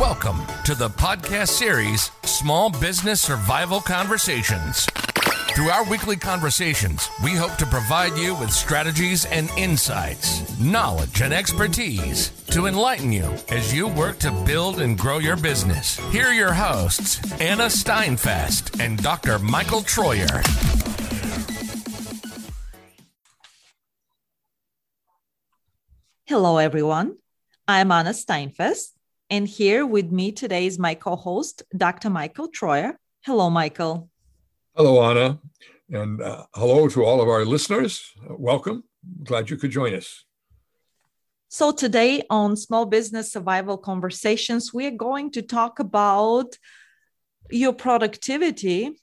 Welcome to the podcast series Small Business Survival Conversations. Through our weekly conversations, we hope to provide you with strategies and insights, knowledge and expertise to enlighten you as you work to build and grow your business. Here are your hosts, Anna Steinfest and Dr. Michael Troyer. Hello, everyone. I'm Anna Steinfest, and here with me today is my co host, Dr. Michael Troyer. Hello, Michael. Hello, Anna. And uh, hello to all of our listeners. Welcome. Glad you could join us. So, today on Small Business Survival Conversations, we are going to talk about your productivity,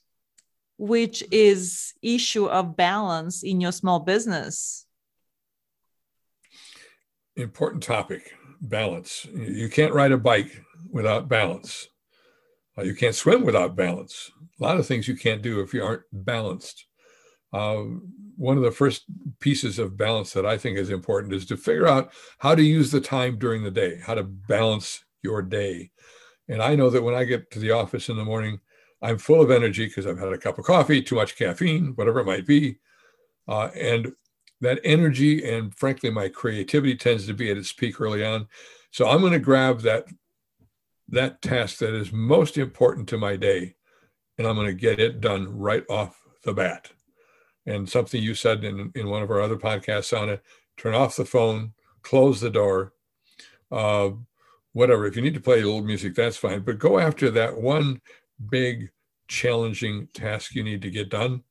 which is issue of balance in your small business. Important topic balance. You can't ride a bike without balance. Uh, you can't swim without balance. A lot of things you can't do if you aren't balanced. Uh, one of the first pieces of balance that I think is important is to figure out how to use the time during the day, how to balance your day. And I know that when I get to the office in the morning, I'm full of energy because I've had a cup of coffee, too much caffeine, whatever it might be. Uh, and that energy and frankly my creativity tends to be at its peak early on. So i'm going to grab that that task that is most important to my day and i'm going to get it done right off the bat. And something you said in, in one of our other podcasts on it turn off the phone close the door uh, whatever. If you need to play a little music that's fine but go after that one big challenging task you need to get done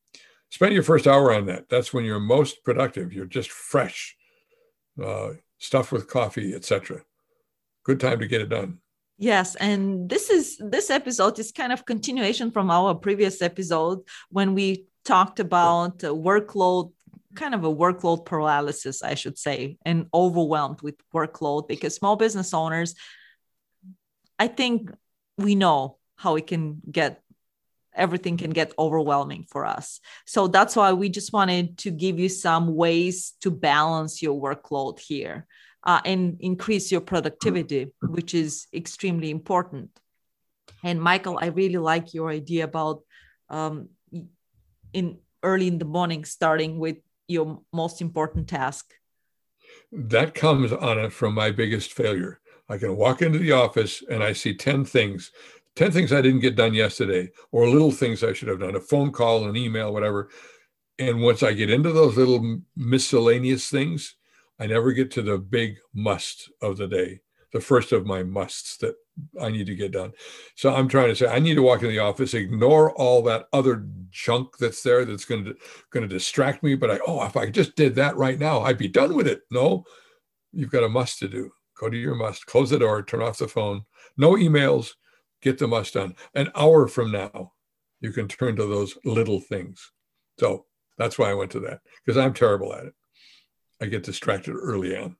spend your first hour on that. That's when you're most productive. You're just fresh, uh, stuff with coffee, etc. Good time to get it done. Yes, and this is this episode is kind of continuation from our previous episode when we talked about workload kind of a workload paralysis i should say and overwhelmed with workload because small business owners i think we know how we can get everything can get overwhelming for us. So that's why we just wanted to give you some ways to balance your workload here uh, and increase your productivity, which is extremely important. And Michael, I really like your idea about um, in early in the morning starting with your most important task. That comes it from my biggest failure. I can walk into the office and I see 10 things 10 things I didn't get done yesterday, or little things I should have done, a phone call, an email, whatever. And once I get into those little miscellaneous things, I never get to the big must of the day, the first of my musts that I need to get done. So I'm trying to say I need to walk in the office, ignore all that other junk that's there that's going to going to distract me. But I oh, if I just did that right now, I'd be done with it. No, you've got a must to do. Go to your must, close the door, turn off the phone, no emails, get the must done. An hour from now, you can turn to those little things. So that's why I went to that because I'm terrible at it. I get distracted early on.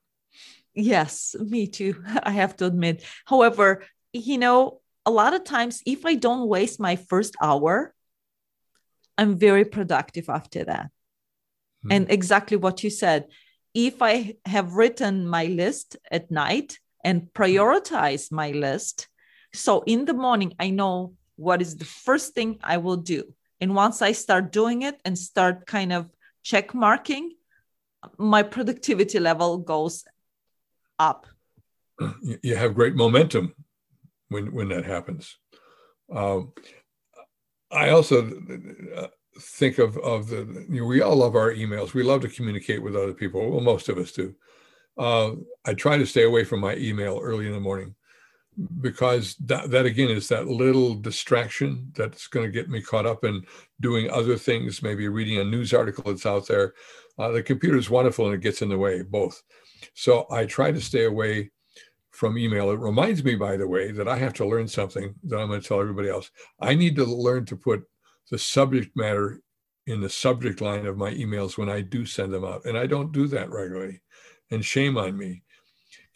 Yes, me too. I have to admit. However, you know, a lot of times, if I don't waste my first hour, I'm very productive after that. Hmm. And exactly what you said. If I have written my list at night and prioritize my list, so in the morning, I know what is the first thing I will do. And once I start doing it and start kind of check marking, my productivity level goes up. You have great momentum when, when that happens. Um, I also uh, think of, of the, you know, we all love our emails. We love to communicate with other people. Well, most of us do. Uh, I try to stay away from my email early in the morning because that, that again is that little distraction that's going to get me caught up in doing other things maybe reading a news article that's out there. Uh, the computer is wonderful and it gets in the way both. So i try to stay away from email. It reminds me by the way that i have to learn something that i'm going to tell everybody else. I need to learn to put the subject matter in the subject line of my emails when i do send them out and i don't do that regularly. And shame on me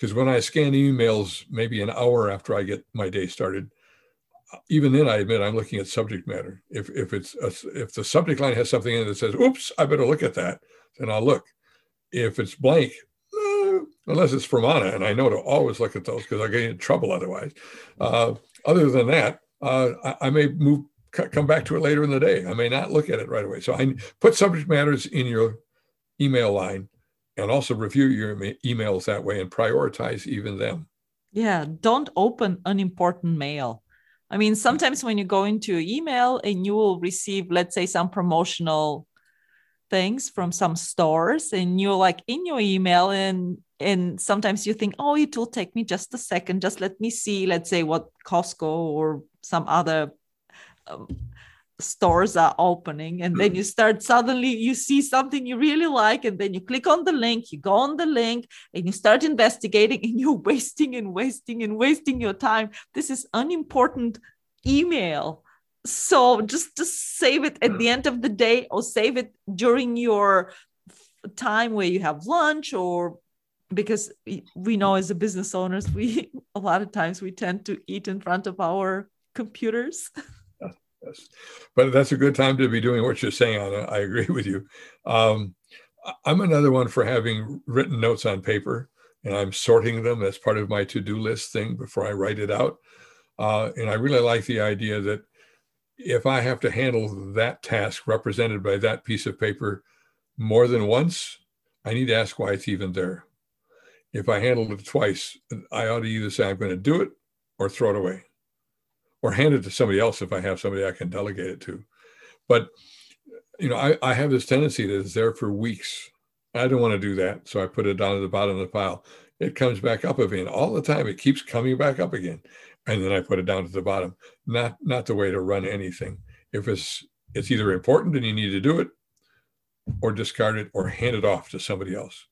because when I scan emails, maybe an hour after I get my day started, even then I admit I'm looking at subject matter. If if it's a, if the subject line has something in it that says, "Oops, I better look at that," then I'll look. If it's blank, uh, unless it's from Anna, and I know to always look at those because I get in trouble otherwise. Uh, other than that, uh, I, I, may move come back to it later in the day. I may not look at it right away. So I put subject matters in your email line and also review your emails that way and prioritize even them. Yeah, don't open unimportant mail. I mean, sometimes when you go into email and you will receive, let's say, some promotional things from some stores, and you're like in your email, and and sometimes you think, oh, it will take me just a second. Just let me see, let's say, what Costco or some other um, stores are opening and then hmm. you start suddenly you see something you really like and then you click on the link you go on the link and you start investigating and you're wasting and wasting and wasting your time. This is unimportant email. So just just save it at hmm. the end of the day or save it during your time where you have lunch or because we know as a business owners we a lot of times we tend to eat in front of our computers Yes. But that's a good time to be doing what you're saying, Anna. I agree with you. Um, I'm another one for having written notes on paper and I'm sorting them. That's part of my to do list thing before I write it out. Uh, and I really like the idea that if I have to handle that task represented by that piece of paper more than once, I need to ask why it's even there. If I handled it twice, I ought to either say I'm going to do it or throw it away or hand it to somebody else if I have somebody I can delegate it to. But you know, I, I have this tendency that is there for weeks. I don't want to do that. So I put it down at the bottom of the pile. It comes back up again all the time. It keeps coming back up again. And then I put it down to the bottom. Not not the way to run anything. If it's it's either important and you need to do it, or discard it or hand it off to somebody else.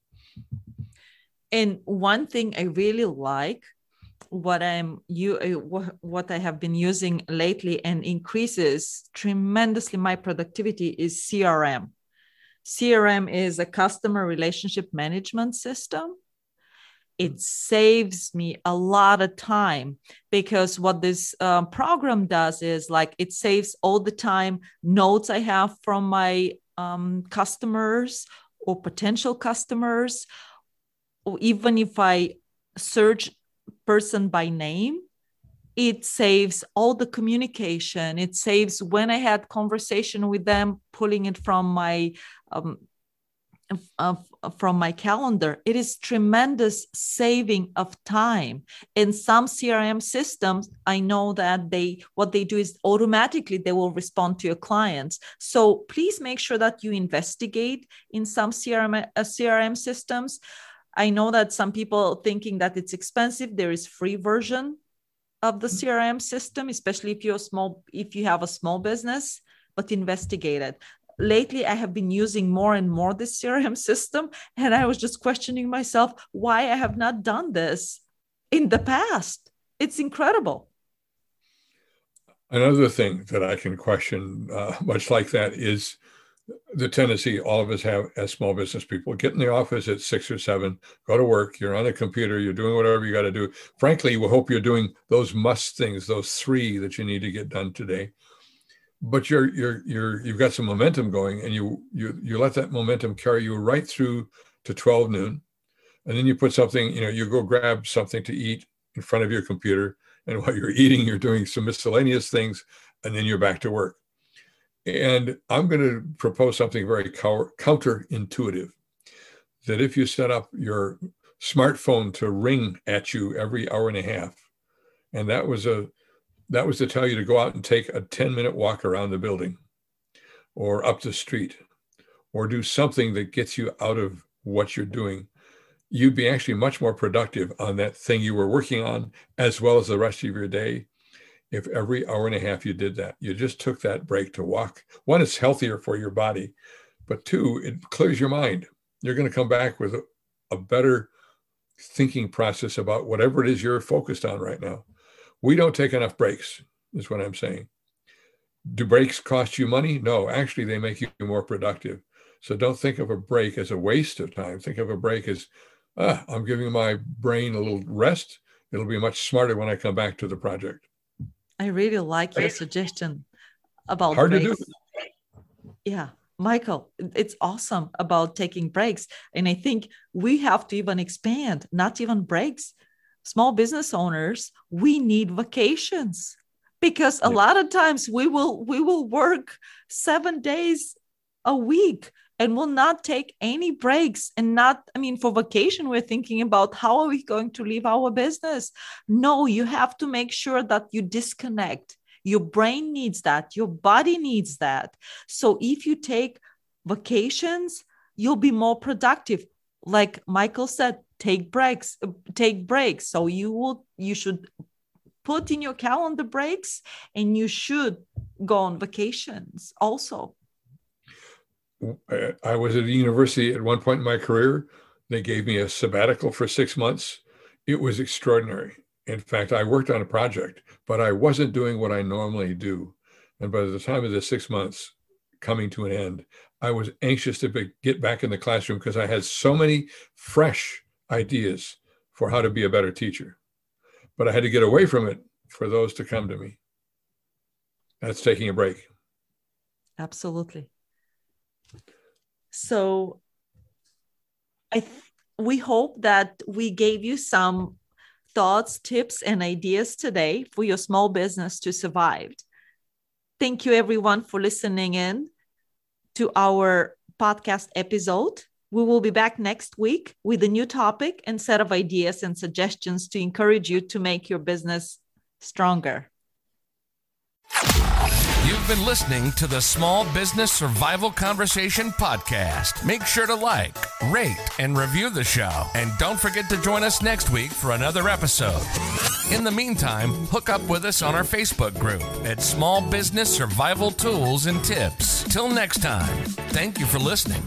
And one thing I really like what I'm you uh, what I have been using lately and increases tremendously my productivity is CRM. CRM is a customer relationship management system. It saves me a lot of time because what this uh, program does is like it saves all the time notes I have from my um, customers or potential customers. Or even if I search person by name it saves all the communication. It saves when i had conversation with them pulling it from my um, uh, from my calendar. It is tremendous saving of time. In some crm systems i know that they what they do is automatically they will respond to your clients. So please make sure that you investigate in some crm uh, crm systems I know that some people thinking that it's expensive. There is free version of the CRM mm-hmm. system, especially if you're small, if you have a small business, but investigate it. Lately, I have been using more and more this CRM system, and I was just questioning myself why I have not done this in the past. It's incredible. Another thing that I can question, uh, much like that, is the tendency all of us have as small business people get in the office at six or seven go to work you're on a computer you're doing whatever you got to do. Frankly we hope you're doing those must things those three that you need to get done today. But you're you're you're you've got some momentum going and you you you let that momentum carry you right through to 12 noon. And then you put something you know you go grab something to eat in front of your computer. And while you're eating you're doing some miscellaneous things and then you're back to work and I'm going to propose something very counterintuitive that if you set up your smartphone to ring at you every hour and a half, and that was a that was to tell you to go out and take a 10 minute walk around the building or up the street or do something that gets you out of what you're doing you'd be actually much more productive on that thing you were working on as well as the rest of your day if every hour and a half you did that. You just took that break to walk. One, it's healthier for your body, but two, it clears your mind. You're going to come back with a, better thinking process about whatever it is you're focused on right now. We don't take enough breaks, is what I'm saying. Do breaks cost you money? No, actually, they make you more productive. So don't think of a break as a waste of time. Think of a break as, ah, I'm giving my brain a little rest. It'll be much smarter when I come back to the project. I really like your suggestion about hard breaks. to do. Yeah, Michael, it's awesome about taking breaks. And I think we have to even expand, not even breaks. Small business owners, we need vacations because a yeah. lot of times we will we will work 7 days a week and will not take any breaks and not i mean for vacation we're thinking about how are we going to leave our business. No you have to make sure that you disconnect. Your brain needs that. Your body needs that. So if you take vacations you'll be more productive. Like michael said take breaks take breaks. So you will you should put in your calendar breaks and you should go on vacations also I was at a university at one point in my career. They gave me a sabbatical for six months. It was extraordinary. In fact, I worked on a project, but I wasn't doing what I normally do. And by the time of the six months coming to an end, I was anxious to be, get back in the classroom because I had so many fresh ideas for how to be a better teacher. But I had to get away from it for those to come to me. That's taking a break. Absolutely. So I th- we hope that we gave you some thoughts, tips, and ideas today for your small business to survive. Thank you, everyone, for listening in to our podcast episode. We will be back next week with a new topic and set of ideas and suggestions to encourage you to make your business stronger. You've been listening to the Small Business Survival Conversation Podcast. Make sure to like, rate, and review the show. And don't forget to join us next week for another episode. In the meantime, hook up with us on our Facebook group at Small Business Survival Tools and Tips. Till next time, thank you for listening.